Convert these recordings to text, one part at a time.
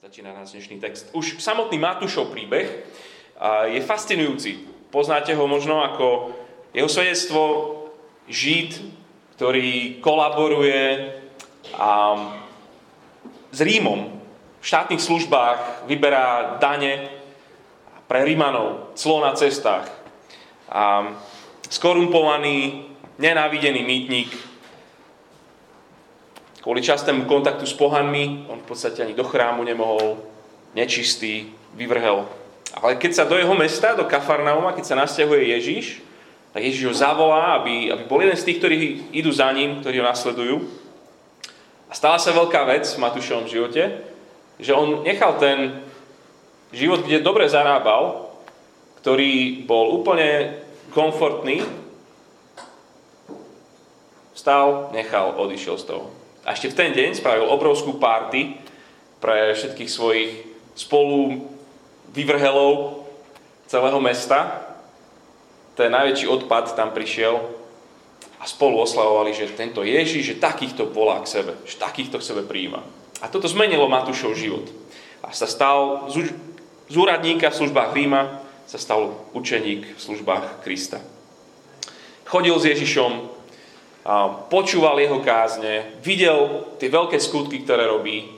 začína nás dnešný text. Už samotný Matúšov príbeh je fascinujúci. Poznáte ho možno ako jeho svedectvo Žid, ktorý kolaboruje a s Rímom v štátnych službách vyberá dane pre Rímanov, clo na cestách. A skorumpovaný, nenávidený mýtnik, kvôli častému kontaktu s pohanmi, on v podstate ani do chrámu nemohol, nečistý, vyvrhel. Ale keď sa do jeho mesta, do Kafarnauma, keď sa nasťahuje Ježiš, tak Ježiš ho zavolá, aby, aby bol jeden z tých, ktorí idú za ním, ktorí ho nasledujú. A stala sa veľká vec v Matúšovom živote, že on nechal ten život, kde dobre zarábal, ktorý bol úplne komfortný, vstal, nechal, odišiel z toho. A ešte v ten deň spravil obrovskú party pre všetkých svojich spolu vyvrhelov celého mesta. Ten najväčší odpad tam prišiel a spolu oslavovali, že tento Ježiš, že takýchto volá k sebe, že takýchto k sebe prijíma. A toto zmenilo Matúšov život. A sa stal z úradníka v službách Ríma, sa stal učeník v službách Krista. Chodil s Ježišom, počúval jeho kázne, videl tie veľké skutky, ktoré robí,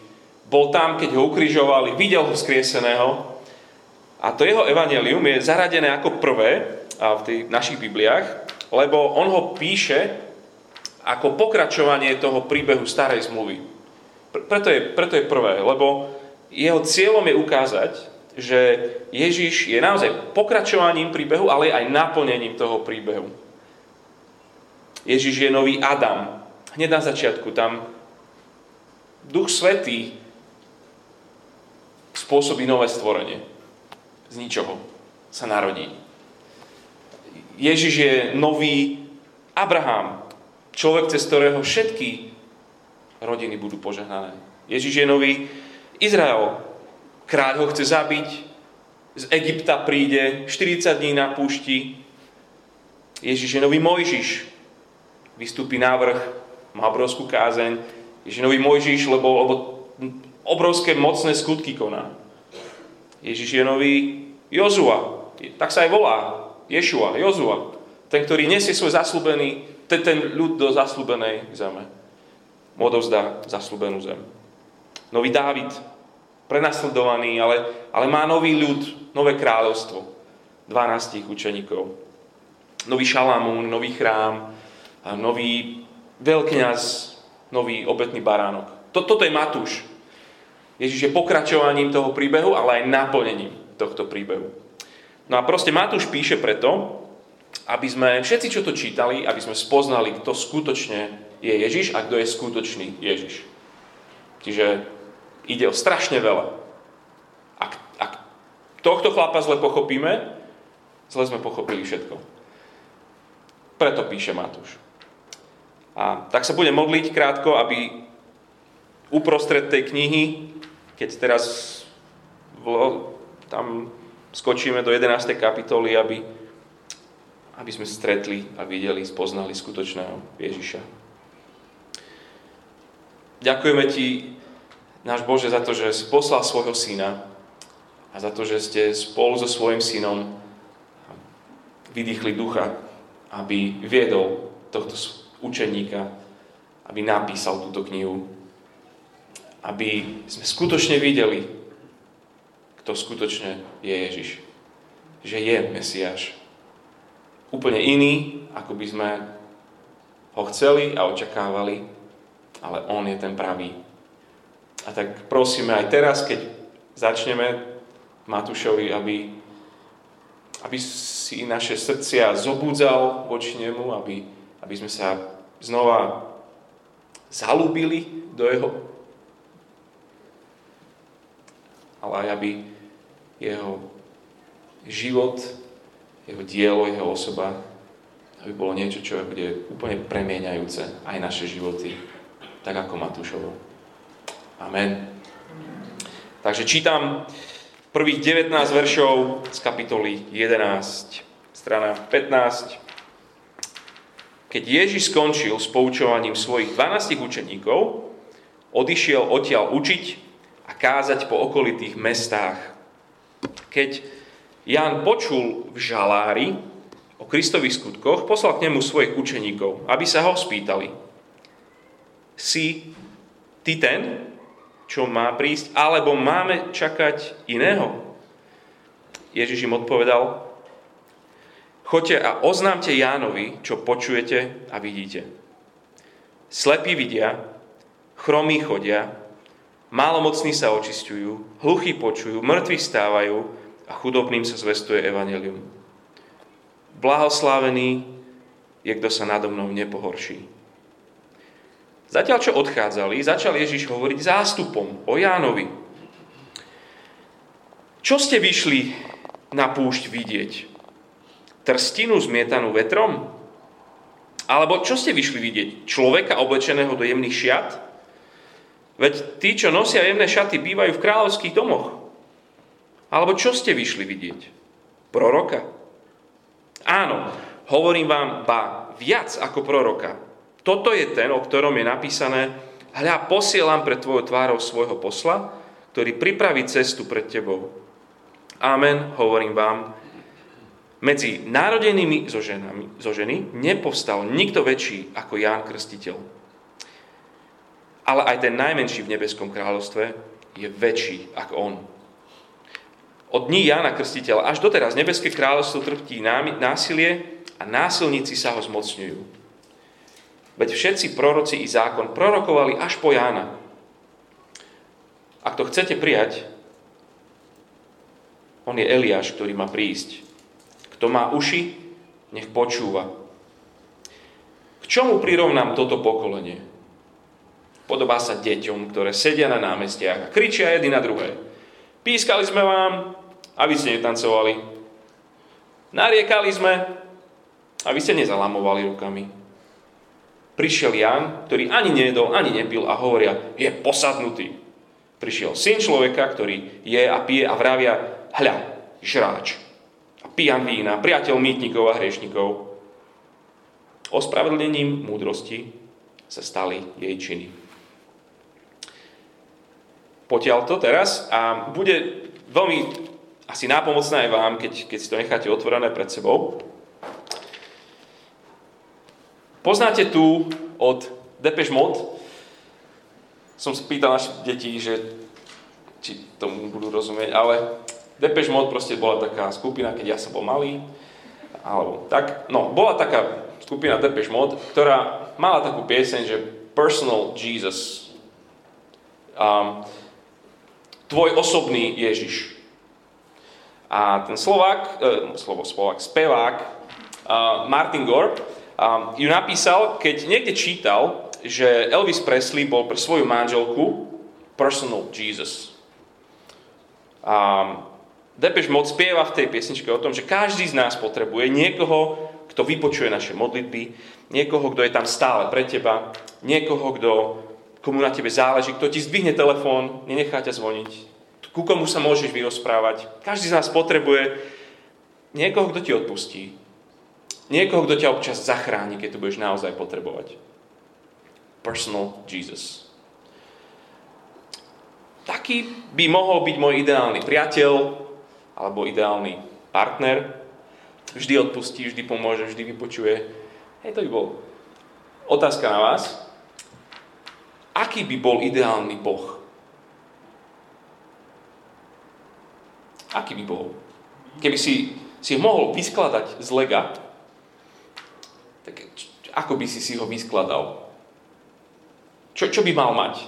bol tam, keď ho ukrižovali, videl ho skrieseného a to jeho evanelium je zaradené ako prvé v tých našich Bibliách, lebo on ho píše ako pokračovanie toho príbehu starej zmluvy. Preto je, preto je prvé, lebo jeho cieľom je ukázať, že Ježiš je naozaj pokračovaním príbehu, ale aj naplnením toho príbehu. Ježiš je nový Adam. Hneď na začiatku tam Duch Svetý spôsobí nové stvorenie. Z ničoho sa narodí. Ježiš je nový Abraham, človek, cez ktorého všetky rodiny budú požehnané. Ježiš je nový Izrael. Kráľ ho chce zabiť, z Egypta príde, 40 dní na púšti. Ježiš je nový Mojžiš, vystúpi návrh, má obrovskú kázeň, nový Mojžiš, lebo, lebo obrovské mocné skutky koná. Ježiš je nový Jozua, tak sa aj volá, Ješua, Jozua. Ten, ktorý nesie svoj zaslúbený, ten, ten ľud do zaslúbenej zeme. Odovzdá zaslúbenú zem. Nový Dávid, prenasledovaný, ale, ale má nový ľud, nové kráľovstvo. 12 učeníkov. Nový Šalamún, nový chrám, nový veľkňaz, nový obetný baránok. Toto je Matúš. Ježiš je pokračovaním toho príbehu, ale aj naplnením tohto príbehu. No a proste Matúš píše preto, aby sme všetci, čo to čítali, aby sme spoznali, kto skutočne je Ježiš a kto je skutočný Ježiš. Čiže ide o strašne veľa. Ak, ak tohto chlapa zle pochopíme, zle sme pochopili všetko. Preto píše Matúš. A tak sa budem modliť krátko, aby uprostred tej knihy, keď teraz tam skočíme do 11. kapitoly, aby, aby sme stretli a videli, spoznali skutočného Ježiša. Ďakujeme Ti, náš Bože, za to, že si poslal svojho syna a za to, že ste spolu so svojim synom vydýchli ducha, aby viedol tohto učeníka, aby napísal túto knihu. Aby sme skutočne videli, kto skutočne je Ježiš. Že je Mesiáš. Úplne iný, ako by sme ho chceli a očakávali, ale on je ten pravý. A tak prosíme aj teraz, keď začneme Matúšovi, aby, aby si naše srdcia zobudzal voči nemu, aby, aby sme sa znova zalúbili do jeho ale aj aby jeho život, jeho dielo, jeho osoba, aby bolo niečo, čo bude úplne premieňajúce aj naše životy, tak ako Matúšovo. Amen. Takže čítam prvých 19 veršov z kapitoly 11, strana 15 keď Ježiš skončil s poučovaním svojich 12 učeníkov, odišiel odtiaľ učiť a kázať po okolitých mestách. Keď Ján počul v žalári o Kristových skutkoch, poslal k nemu svojich učeníkov, aby sa ho spýtali. Si ty ten, čo má prísť, alebo máme čakať iného? Ježiš im odpovedal, choďte a oznámte Jánovi, čo počujete a vidíte. Slepí vidia, chromí chodia, málomocní sa očistujú, hluchí počujú, mŕtvi stávajú a chudobným sa zvestuje evanelium. Blahoslávený je, kto sa nado mnou nepohorší. Zatiaľ, čo odchádzali, začal Ježiš hovoriť zástupom o Jánovi. Čo ste vyšli na púšť vidieť? Trstinu zmietanú vetrom? Alebo čo ste vyšli vidieť? Človeka oblečeného do jemných šiat? Veď tí, čo nosia jemné šaty, bývajú v kráľovských domoch. Alebo čo ste vyšli vidieť? Proroka? Áno, hovorím vám, ba viac ako proroka. Toto je ten, o ktorom je napísané, hľa posielam pred tvojou tvárou svojho posla, ktorý pripraví cestu pred tebou. Amen, hovorím vám, medzi narodenými zo, ženami, zo ženy nepovstal nikto väčší ako Ján Krstiteľ. Ale aj ten najmenší v nebeskom kráľovstve je väčší ako on. Od dní Jána Krstiteľa až doteraz nebeské kráľovstvo trptí násilie a násilníci sa ho zmocňujú. Veď všetci proroci i zákon prorokovali až po Jána. Ak to chcete prijať, on je Eliáš, ktorý má prísť. Kto má uši, nech počúva. K čomu prirovnám toto pokolenie? Podobá sa deťom, ktoré sedia na námestiach a kričia jedni na druhé. Pískali sme vám, a vy ste netancovali. Nariekali sme a vy ste nezalamovali rukami. Prišiel Jan, ktorý ani nejedol, ani nepil a hovoria, je posadnutý. Prišiel syn človeka, ktorý je a pije a vravia, hľa, žráč. Pijan vína, priateľ mýtnikov a hriešnikov. Ospravedlnením múdrosti sa stali jej činy. Potiaľ to teraz a bude veľmi asi nápomocné aj vám, keď, keď si to necháte otvorené pred sebou. Poznáte tu od Depeche Mode, som sa pýtal naše deti, že či tomu budú rozumieť, ale Depeche Mode proste bola taká skupina, keď ja som bol malý, alebo tak, no, bola taká skupina Depeche Mode, ktorá mala takú pieseň, že Personal Jesus. Um, tvoj osobný Ježiš. A ten Slovák, e, slovo Slovák, spevák e, Martin Gore e, ju napísal, keď niekde čítal, že Elvis Presley bol pre svoju manželku personal Jesus. A Depeche Mode spieva v tej piesničke o tom, že každý z nás potrebuje niekoho, kto vypočuje naše modlitby, niekoho, kto je tam stále pre teba, niekoho, kto, komu na tebe záleží, kto ti zdvihne telefón, nenechá ťa zvoniť, ku komu sa môžeš vyrozprávať. Každý z nás potrebuje niekoho, kto ti odpustí. Niekoho, kto ťa občas zachráni, keď to budeš naozaj potrebovať. Personal Jesus. Taký by mohol byť môj ideálny priateľ alebo ideálny partner. Vždy odpustí, vždy pomôže, vždy vypočuje. Hej, to by bol. Otázka na vás. Aký by bol ideálny Boh? Aký by bol? Keby si, si ho mohol vyskladať z lega, tak ako by si si ho vyskladal? Čo, čo by mal mať?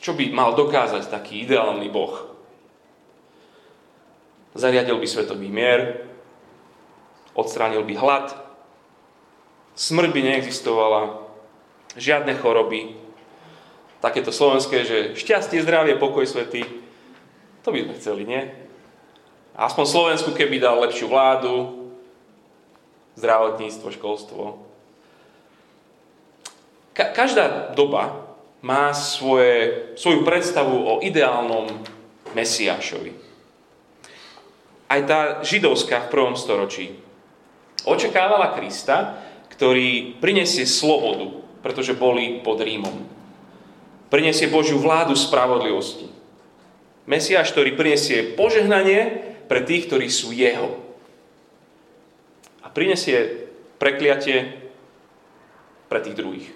Čo by mal dokázať taký ideálny Boh? Zariadil by svetový mier, odstránil by hlad, smrť by neexistovala, žiadne choroby, takéto slovenské, že šťastie, zdravie, pokoj svety, to by sme chceli, nie? Aspoň Slovensku, keby dal lepšiu vládu, zdravotníctvo, školstvo. Ka- každá doba má svoje, svoju predstavu o ideálnom Mesiášovi. Aj tá židovská v prvom storočí očakávala Krista, ktorý prinesie slobodu, pretože boli pod Rímom. Prinesie Božiu vládu spravodlivosti. Mesiáš, ktorý prinesie požehnanie pre tých, ktorí sú jeho. A prinesie prekliatie pre tých druhých.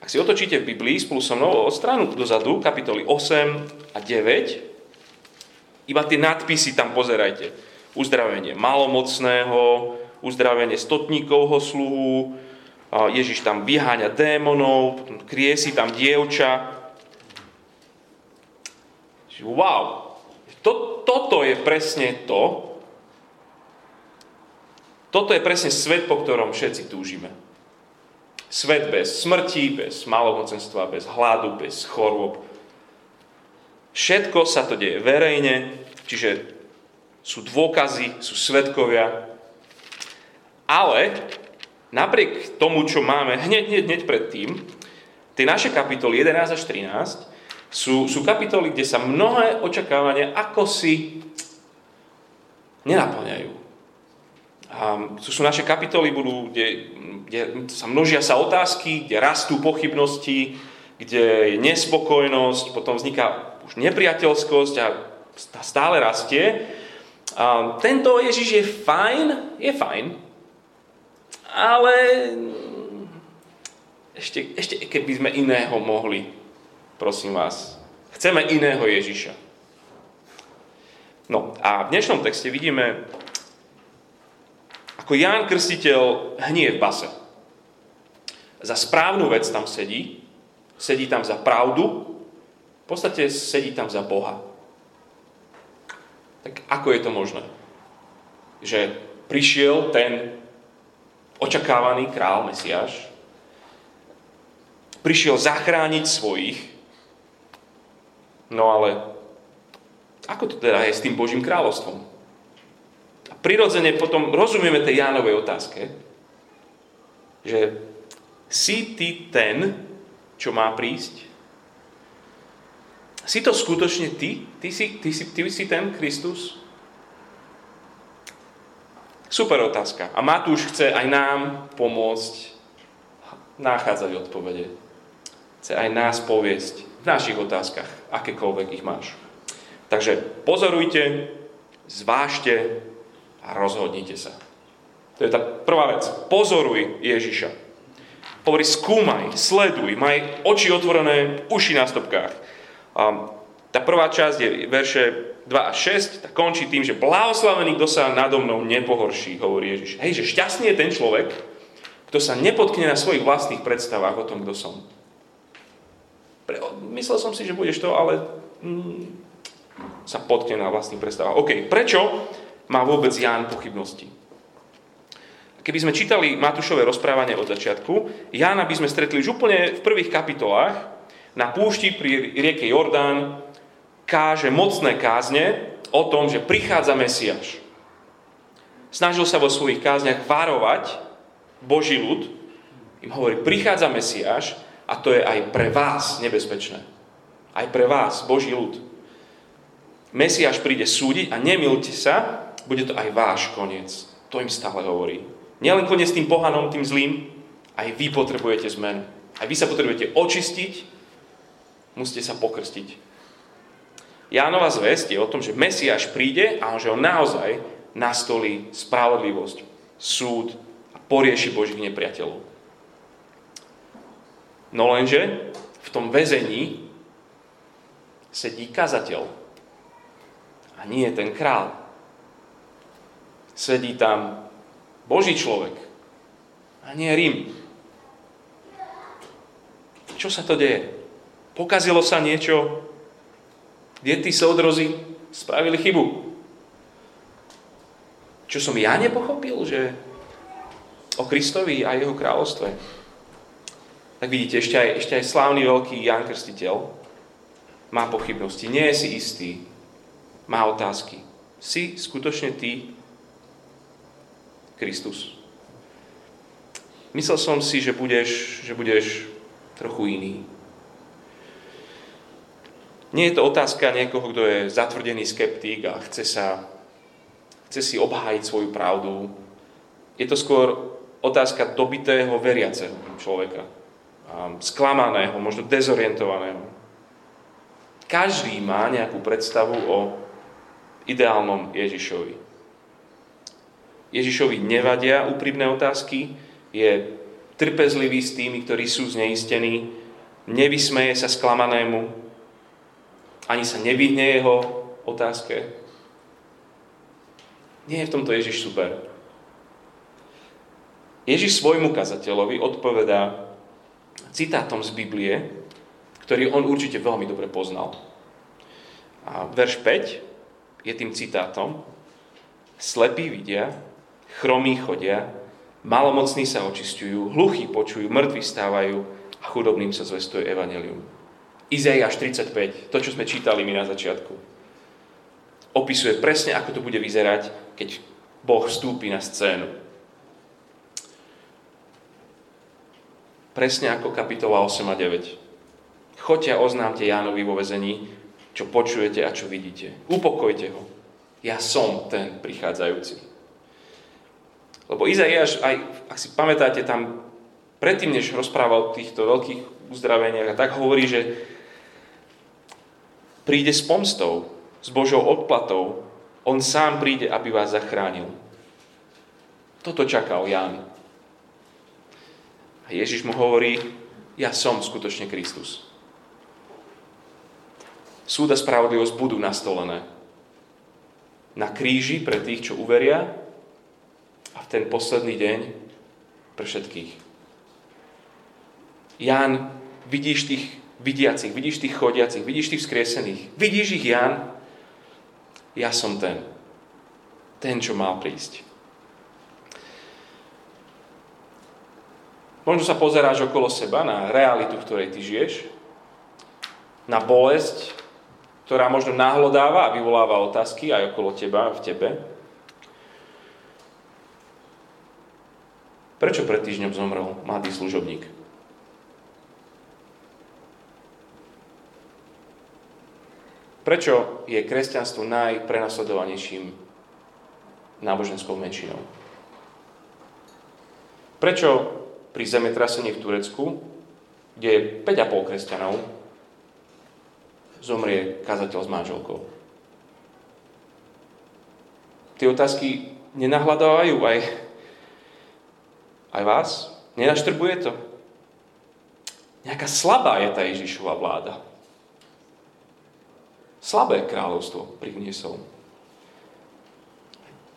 Ak si otočíte v Biblii spolu so mnou o stranu dozadu, kapitoly 8 a 9, iba tie nadpisy tam pozerajte. Uzdravenie malomocného, uzdravenie stotníkovho sluhu, Ježiš tam vyháňa démonov, kriesi tam dievča. Wow, to, toto je presne to, toto je presne svet, po ktorom všetci túžime. Svet bez smrti, bez malomocenstva, bez hladu, bez chorôb. Všetko sa to deje verejne, čiže sú dôkazy, sú svetkovia. Ale napriek tomu, čo máme hneď, hneď, hneď predtým, tie naše kapitoly 11 až 13 sú, sú kapitoly, kde sa mnohé očakávania ako si nenaplňajú. A to sú naše kapitoly, budú, kde, kde sa množia sa otázky, kde rastú pochybnosti, kde je nespokojnosť, potom vzniká už nepriateľskosť a stále rastie. A tento Ježiš je fajn, je fajn, ale ešte, ešte keby sme iného mohli, prosím vás. Chceme iného Ježiša. No a v dnešnom texte vidíme ako Ján Krstiteľ hnie v base. Za správnu vec tam sedí, sedí tam za pravdu, podstate sedí tam za Boha. Tak ako je to možné? Že prišiel ten očakávaný král, Mesiáš, prišiel zachrániť svojich, no ale ako to teda je s tým Božím kráľovstvom? prirodzene potom rozumieme tej Jánovej otázke, že si ty ten, čo má prísť? Si to skutočne ty? Ty si, ty si, ty si ten Kristus? Super otázka. A Matúš chce aj nám pomôcť nachádzať odpovede. Chce aj nás poviesť v našich otázkach, akékoľvek ich máš. Takže pozorujte, zvážte, a rozhodnite sa. To je tá prvá vec. Pozoruj Ježiša. Hovorí, skúmaj, sleduj, maj oči otvorené, uši na stopkách. Tá prvá časť je verše 2 a 6, tak končí tým, že blahoslavený, kto sa nado mnou nepohorší, hovorí Ježiš. Hej, že šťastný je ten človek, kto sa nepotkne na svojich vlastných predstavách o tom, kto som. Pre, myslel som si, že budeš to, ale mm, sa potkne na vlastných predstavách. OK, prečo? má vôbec Ján pochybnosti. Keby sme čítali Matúšové rozprávanie od začiatku, Jána by sme stretli už úplne v prvých kapitolách. Na púšti pri rieke Jordán káže mocné kázne o tom, že prichádza Mesiaš. Snažil sa vo svojich kázniach varovať Boží ľud. Im hovorí, prichádza Mesiaš a to je aj pre vás nebezpečné. Aj pre vás, Boží ľud. Mesiaš príde súdiť a nemilte sa, bude to aj váš koniec. To im stále hovorí. Nielen koniec tým pohanom, tým zlým, aj vy potrebujete zmenu. Aj vy sa potrebujete očistiť, musíte sa pokrstiť. Jánova zväzť je o tom, že Mesiáš príde a že on naozaj nastolí spravodlivosť, súd a porieši Božích nepriateľov. No lenže v tom väzení sedí kazateľ a nie ten král sedí tam Boží človek a nie Rím. Čo sa to deje? Pokazilo sa niečo? Kde tí soudrozi spravili chybu? Čo som ja nepochopil, že o Kristovi a jeho kráľovstve? Tak vidíte, ešte aj, ešte aj slávny veľký Jan Krstiteľ má pochybnosti, nie je si istý, má otázky. Si skutočne ty Kristus. Myslel som si, že budeš, že budeš trochu iný. Nie je to otázka niekoho, kto je zatvrdený skeptík a chce, sa, chce si obhájiť svoju pravdu. Je to skôr otázka dobitého veriaceho človeka. Sklamaného, možno dezorientovaného. Každý má nejakú predstavu o ideálnom Ježišovi. Ježišovi nevadia úprimné otázky, je trpezlivý s tými, ktorí sú zneistení, nevysmeje sa sklamanému, ani sa nevyhne jeho otázke. Nie je v tomto Ježiš super. Ježiš svojmu kazateľovi odpovedá citátom z Biblie, ktorý on určite veľmi dobre poznal. A verš 5 je tým citátom. Slepí vidia, chromí chodia, malomocní sa očistujú, hluchí počujú, mŕtvi stávajú a chudobným sa zvestuje evanelium. Izaiáš 35, to, čo sme čítali my na začiatku, opisuje presne, ako to bude vyzerať, keď Boh vstúpi na scénu. Presne ako kapitola 8 a 9. Choďte a oznámte Jánovi vo vezení, čo počujete a čo vidíte. Upokojte ho. Ja som ten prichádzajúci. Lebo Izaiáš, aj ak si pamätáte, tam predtým, než rozprával o týchto veľkých uzdraveniach, a tak hovorí, že príde s pomstou, s Božou odplatou. On sám príde, aby vás zachránil. Toto čakal Ján. A Ježiš mu hovorí, ja som skutočne Kristus. Súd a spravodlivosť budú nastolené. Na kríži pre tých, čo uveria a v ten posledný deň pre všetkých. Ján, vidíš tých vidiacich, vidíš tých chodiacich, vidíš tých vzkriesených. Vidíš ich, Jan? Ja som ten. Ten, čo mal prísť. Možno sa pozeráš okolo seba na realitu, v ktorej ty žiješ, na bolesť, ktorá možno nahlodáva a vyvoláva otázky aj okolo teba, v tebe. Prečo pred týždňom zomrel mladý služobník? Prečo je kresťanstvo najprenasledovanejším náboženskou menšinou? Prečo pri zemetrasení v Turecku, kde je 5,5 kresťanov, zomrie kazateľ s manželkou? Tie otázky nenahľadávajú aj, aj vás? Nenaštrbuje to? Nejaká slabá je tá Ježišova vláda. Slabé kráľovstvo priniesol.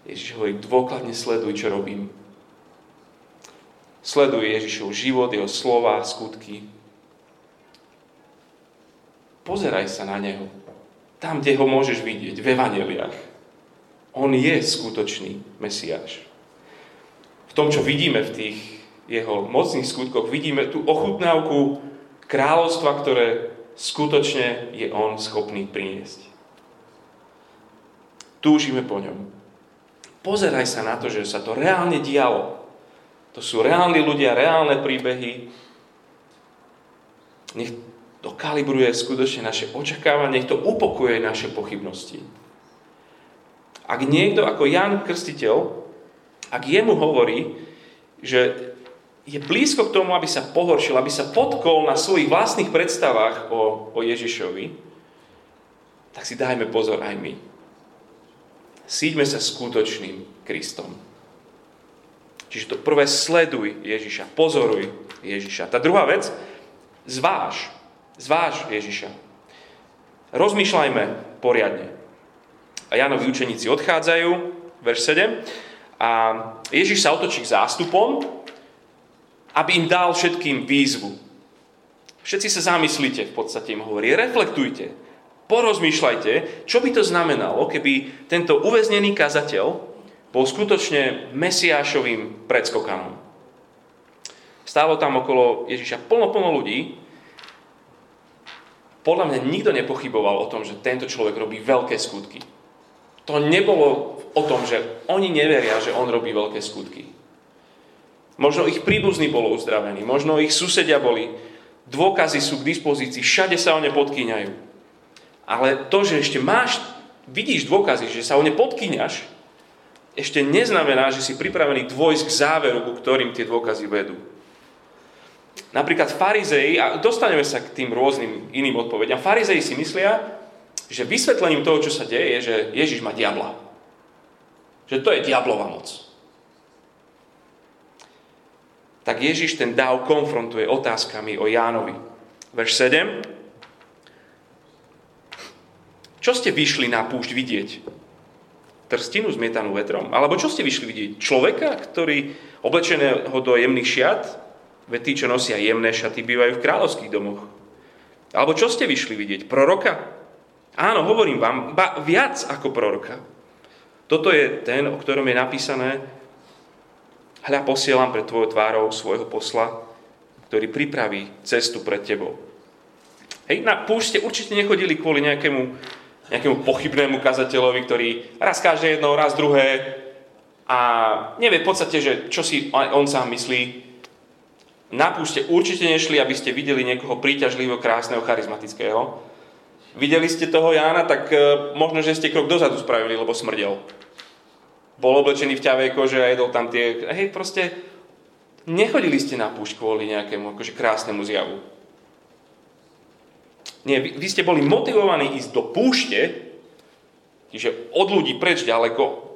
Ježiš hovorí, dôkladne sleduj, čo robím. Sleduj Ježišov život, jeho slova, skutky. Pozeraj sa na neho. Tam, kde ho môžeš vidieť, v evaneliách. On je skutočný Mesiáš. V tom, čo vidíme v tých jeho mocných skutkoch, vidíme tú ochutnávku kráľovstva, ktoré skutočne je On schopný priniesť. Túžime po ňom. Pozeraj sa na to, že sa to reálne dialo. To sú reálni ľudia, reálne príbehy. Nech to kalibruje skutočne naše očakávanie, nech to upokuje naše pochybnosti. Ak niekto ako Jan Krstiteľ, ak jemu hovorí, že je blízko k tomu, aby sa pohoršil, aby sa potkol na svojich vlastných predstavách o, o Ježišovi, tak si dajme pozor aj my. Síďme sa skutočným Kristom. Čiže to prvé sleduj Ježiša, pozoruj Ježiša. Tá druhá vec, zváž, zváž Ježiša. Rozmýšľajme poriadne. A Janovi učeníci odchádzajú, verš 7, a Ježiš sa otočí k zástupom aby im dal všetkým výzvu. Všetci sa zamyslíte, v podstate im hovorí, reflektujte, porozmýšľajte, čo by to znamenalo, keby tento uväznený kazateľ bol skutočne mesiášovým predskokanom. Stálo tam okolo Ježiša plno, plno ľudí. Podľa mňa nikto nepochyboval o tom, že tento človek robí veľké skutky. To nebolo o tom, že oni neveria, že on robí veľké skutky. Možno ich príbuzní bolo uzdravení, možno ich susedia boli. Dôkazy sú k dispozícii, všade sa o ne podkýňajú. Ale to, že ešte máš, vidíš dôkazy, že sa o ne podkýňaš, ešte neznamená, že si pripravený dôjsť k záveru, ku ktorým tie dôkazy vedú. Napríklad farizei, a dostaneme sa k tým rôznym iným odpovediam, farizei si myslia, že vysvetlením toho, čo sa deje, je, že Ježiš má diabla. Že to je diablová moc. Tak Ježiš ten dáv konfrontuje otázkami o Jánovi. Verš 7. Čo ste vyšli na púšť vidieť? Trstinu zmietanú vetrom? Alebo čo ste vyšli vidieť? Človeka, ktorý oblečeného do jemných šiat? Veď tí, čo nosia jemné šaty, bývajú v kráľovských domoch. Alebo čo ste vyšli vidieť? Proroka? Áno, hovorím vám, ba viac ako proroka. Toto je ten, o ktorom je napísané Hľa posielam pred tvojou tvárou svojho posla, ktorý pripraví cestu pred tebou. Hej, na púšť ste určite nechodili kvôli nejakému nejakému pochybnému kazateľovi, ktorý raz káže jedno, raz druhé a nevie v podstate, že čo si on sám myslí. Na púšte určite nešli, aby ste videli niekoho príťažlivo, krásneho, charizmatického. Videli ste toho Jána, tak e, možno, že ste krok dozadu spravili, lebo smrdel. Bol oblečený v ťavej kože a jedol tam tie... Hej, proste nechodili ste na púšť kvôli nejakému akože krásnemu zjavu. Nie, vy, vy ste boli motivovaní ísť do púšte, čiže od ľudí preč ďaleko,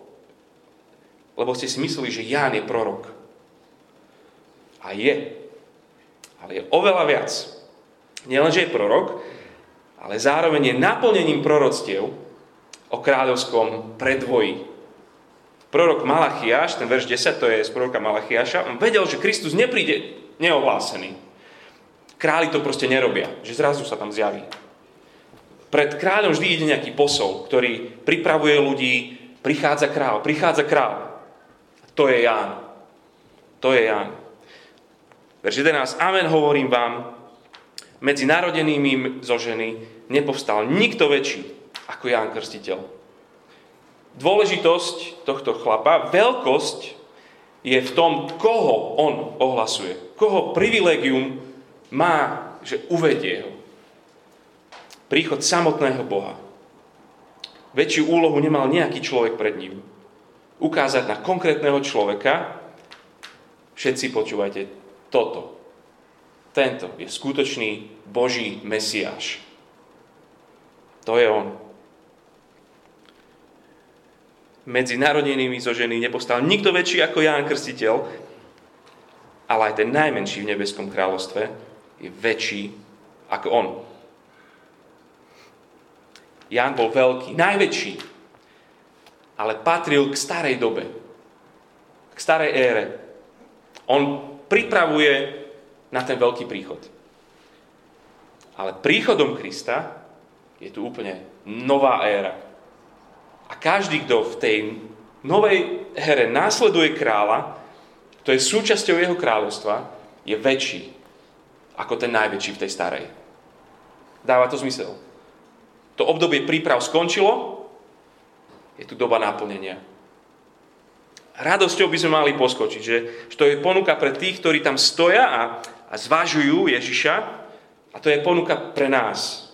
lebo ste si mysleli, že Ján je prorok. A je. Ale je oveľa viac. Nielen, že je prorok, ale zároveň je naplnením proroctiev o kráľovskom predvoji. Prorok Malachiáš, ten verš 10, to je z proroka Malachiáša, on vedel, že Kristus nepríde neohlásený. Králi to proste nerobia, že zrazu sa tam zjaví. Pred kráľom vždy ide nejaký posol, ktorý pripravuje ľudí, prichádza král, prichádza král. To je Ján. To je Ján. Verš 11. Amen, hovorím vám, medzi narodenými zo ženy nepovstal nikto väčší ako Ján Krstiteľ. Dôležitosť tohto chlapa, veľkosť je v tom, koho on ohlasuje. Koho privilegium má, že uvedie ho. Príchod samotného Boha. Väčšiu úlohu nemal nejaký človek pred ním. Ukázať na konkrétneho človeka, všetci počúvajte, toto. Tento je skutočný Boží Mesiáš. To je on. Medzi narodenými zo ženy nepostal nikto väčší ako Ján Krstiteľ, ale aj ten najmenší v nebeskom kráľovstve, je väčší ako on. Ján bol veľký, najväčší, ale patril k starej dobe, k starej ére. On pripravuje na ten veľký príchod. Ale príchodom Krista je tu úplne nová éra. A každý, kto v tej novej here následuje kráľa, to je súčasťou jeho kráľovstva, je väčší ako ten najväčší v tej starej. Dáva to zmysel. To obdobie príprav skončilo, je tu doba naplnenia. Radosťou by sme mali poskočiť, že, že to je ponuka pre tých, ktorí tam stoja a, a zvážujú Ježiša a to je ponuka pre nás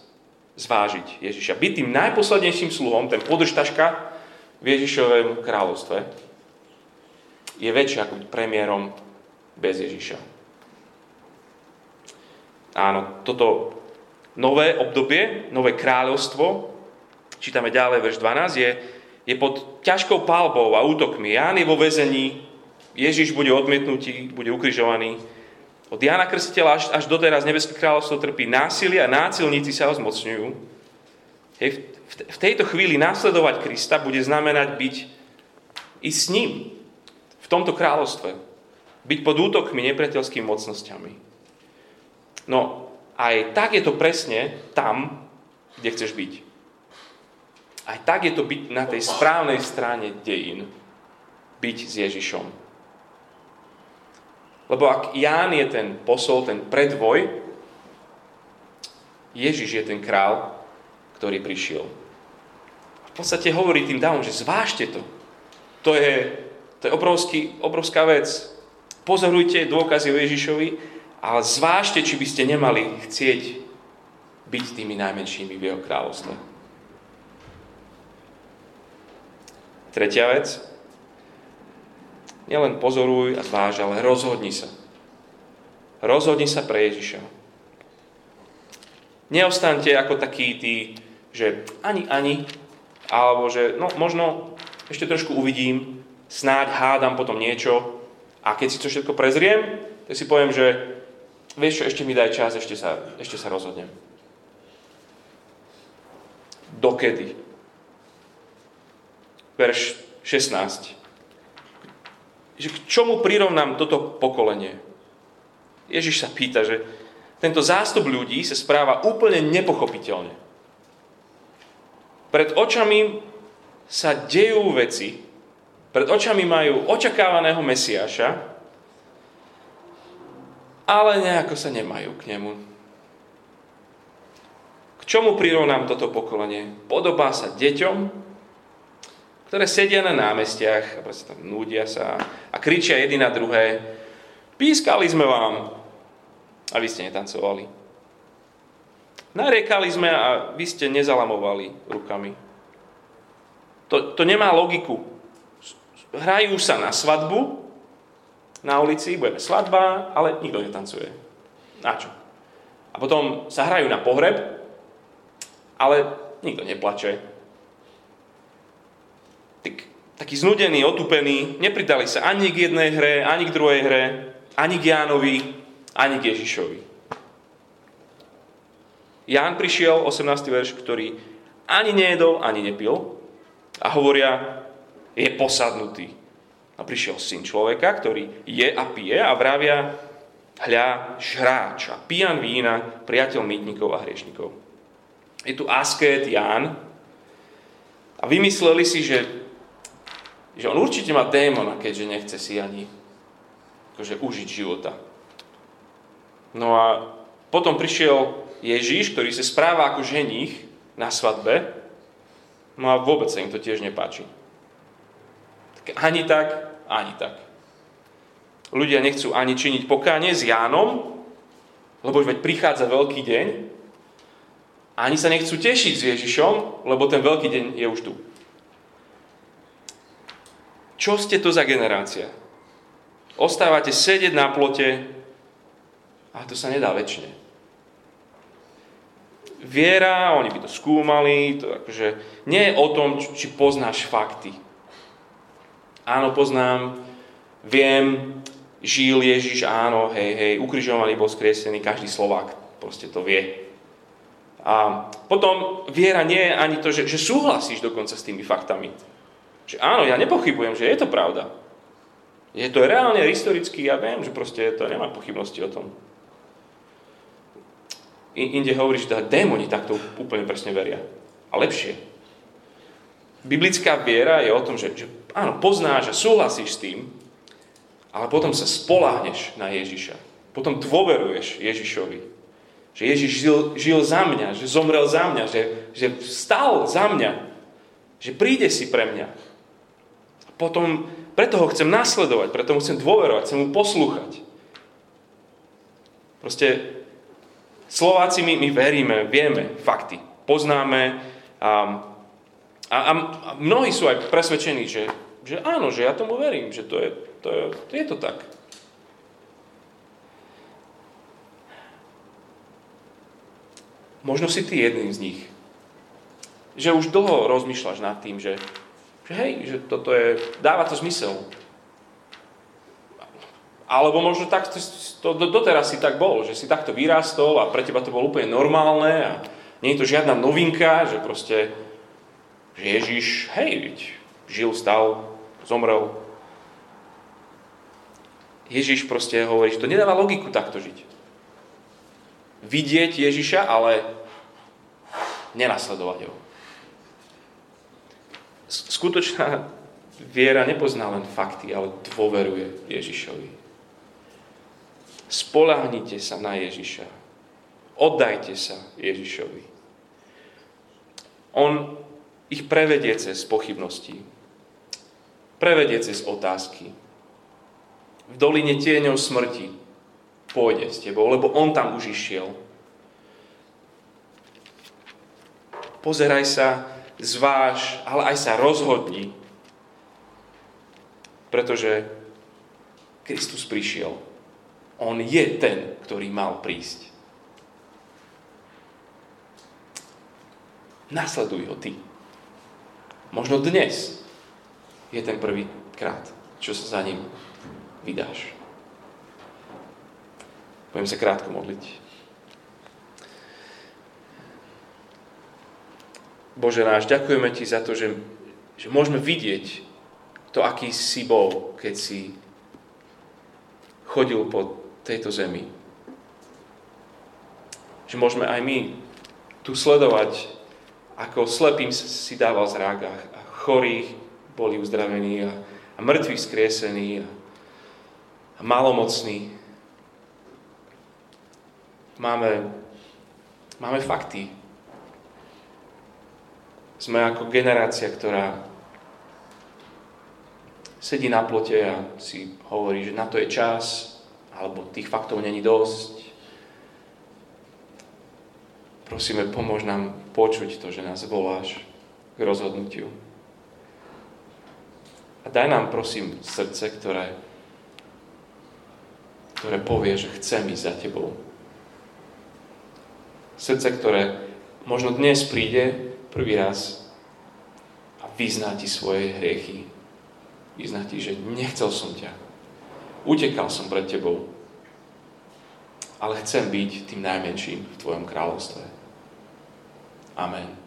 zvážiť Ježiša. Byť tým najposlednejším sluhom, ten podržtaška v Ježišovém kráľovstve je väčšie ako byť premiérom bez Ježiša. Áno, toto nové obdobie, nové kráľovstvo, čítame ďalej, verš 12, je, je pod ťažkou palbou a útokmi. Ján je vo vezení, Ježiš bude odmietnutý, bude ukrižovaný. Od Jana Krstiteľa až, až doteraz Nebeské kráľovstvo trpí násilie a násilníci sa ho zmocňujú. Hej, v, v tejto chvíli následovať Krista bude znamenať byť i s ním v tomto kráľovstve. Byť pod útokmi nepriateľskými mocnosťami. No aj tak je to presne tam, kde chceš byť. Aj tak je to byť na tej správnej strane dejín. Byť s Ježišom. Lebo ak Ján je ten posol, ten predvoj, Ježiš je ten král, ktorý prišiel. V podstate hovorí tým dávom, že zvážte to. To je, to je obrovský, obrovská vec. Pozorujte dôkazy o Ježišovi ale zvážte, či by ste nemali chcieť byť tými najmenšími v jeho kráľovstve. Tretia vec. Nielen pozoruj a zváž, ale rozhodni sa. rozhodni sa pre Ježiša. Neostaňte ako takí tí, že ani, ani, alebo že no, možno ešte trošku uvidím, snáď hádam potom niečo a keď si to všetko prezriem, tak si poviem, že vieš čo, ešte mi daj čas, ešte sa, ešte sa rozhodnem. Dokedy? Verš 16. Že k čomu prirovnám toto pokolenie? Ježiš sa pýta, že tento zástup ľudí sa správa úplne nepochopiteľne. Pred očami sa dejú veci, pred očami majú očakávaného Mesiáša, ale nejako sa nemajú k nemu. K čomu prirovnám toto pokolenie? Podobá sa deťom, ktoré sedia na námestiach a tam núdia sa a kričia jedni na druhé. Pískali sme vám, a vy ste netancovali. Nariekali sme a vy ste nezalamovali rukami. To, to nemá logiku. Hrajú sa na svadbu, na ulici, budeme svadba, ale nikto netancuje. Na čo? A potom sa hrajú na pohreb, ale nikto neplače. Tak, taký znudený, otupený, nepridali sa ani k jednej hre, ani k druhej hre, ani k Jánovi, ani k Ježišovi. Ján prišiel, 18. verš, ktorý ani nejedol, ani nepil a hovoria, je posadnutý. A prišiel syn človeka, ktorý je a pije a vravia, hľa, žráč a pijan vína, priateľ mýtnikov a hriešnikov. Je tu asket Ján a vymysleli si, že, že on určite má démona, keďže nechce si ani akože, užiť života. No a potom prišiel Ježíš, ktorý sa správa ako ženích na svadbe, no a vôbec sa im to tiež nepáči. Tak ani tak, ani tak. Ľudia nechcú ani činiť pokánie s Jánom, lebo už veď prichádza veľký deň, ani sa nechcú tešiť s Ježišom, lebo ten veľký deň je už tu. Čo ste to za generácia? Ostávate sedieť na plote ale to sa nedá väčšine. Viera, oni by to skúmali, to akože nie je o tom, či poznáš fakty. Áno, poznám, viem, žil Ježiš, áno, hej, hej, ukrižovaný, bol skriesený, každý Slovák proste to vie. A potom viera nie je ani to, že, že súhlasíš dokonca s tými faktami. Že áno, ja nepochybujem, že je to pravda. Je to reálne, historicky, ja viem, že proste to nemá pochybnosti o tom inde hovorí, že teda démoni takto úplne presne veria. A lepšie. Biblická viera je o tom, že, že áno, poznáš a súhlasíš s tým, ale potom sa spoláhneš na Ježiša. Potom dôveruješ Ježišovi. Že Ježiš žil, žil za mňa, že zomrel za mňa, že, že vstal za mňa, že príde si pre mňa. Potom, preto ho chcem nasledovať, preto mu chcem dôverovať, chcem mu poslúchať. Proste Slováci my, my veríme, vieme fakty, poznáme a, a, a mnohí sú aj presvedčení, že, že áno, že ja tomu verím, že to je to, je, to, je to tak. Možno si ty jedným z nich. Že už dlho rozmýšľaš nad tým, že, že hej, že toto je, dáva to zmysel. Alebo možno tak, to, to, doteraz si tak bol, že si takto vyrástol a pre teba to bolo úplne normálne a nie je to žiadna novinka, že proste, že Ježiš, hej, žil, stal, zomrel. Ježiš proste hovorí, že to nedáva logiku takto žiť. Vidieť Ježiša, ale nenasledovať ho. Skutočná viera nepozná len fakty, ale dôveruje Ježišovi. Spolahnite sa na Ježiša. Oddajte sa Ježišovi. On ich prevedie cez pochybnosti. Prevedie cez otázky. V doline tieňov smrti pôjde s tebou, lebo on tam už išiel. Pozeraj sa, zváž, ale aj sa rozhodni, pretože Kristus prišiel On je ten, ktorý mal prísť. Nasleduj ho ty. Možno dnes je ten prvý krát, čo sa za ním vydáš. Budem sa krátko modliť. Bože náš, ďakujeme Ti za to, že, že môžeme vidieť to, aký si bol, keď si chodil po tejto zemi. Že môžeme aj my tu sledovať, ako slepým si dával zrák a chorých boli uzdravení a, a mŕtvi skriesení a, a malomocní. Máme, máme fakty, sme ako generácia, ktorá sedí na plote a si hovorí, že na to je čas, alebo tých faktov není dosť. Prosíme, pomôž nám počuť to, že nás voláš k rozhodnutiu. A daj nám, prosím, srdce, ktoré, ktoré povie, že chcem ísť za Tebou. Srdce, ktoré možno dnes príde prvý raz a vyzná ti svoje hriechy. Vyzná ti, že nechcel som ťa. Utekal som pred tebou. Ale chcem byť tým najmenším v tvojom kráľovstve. Amen.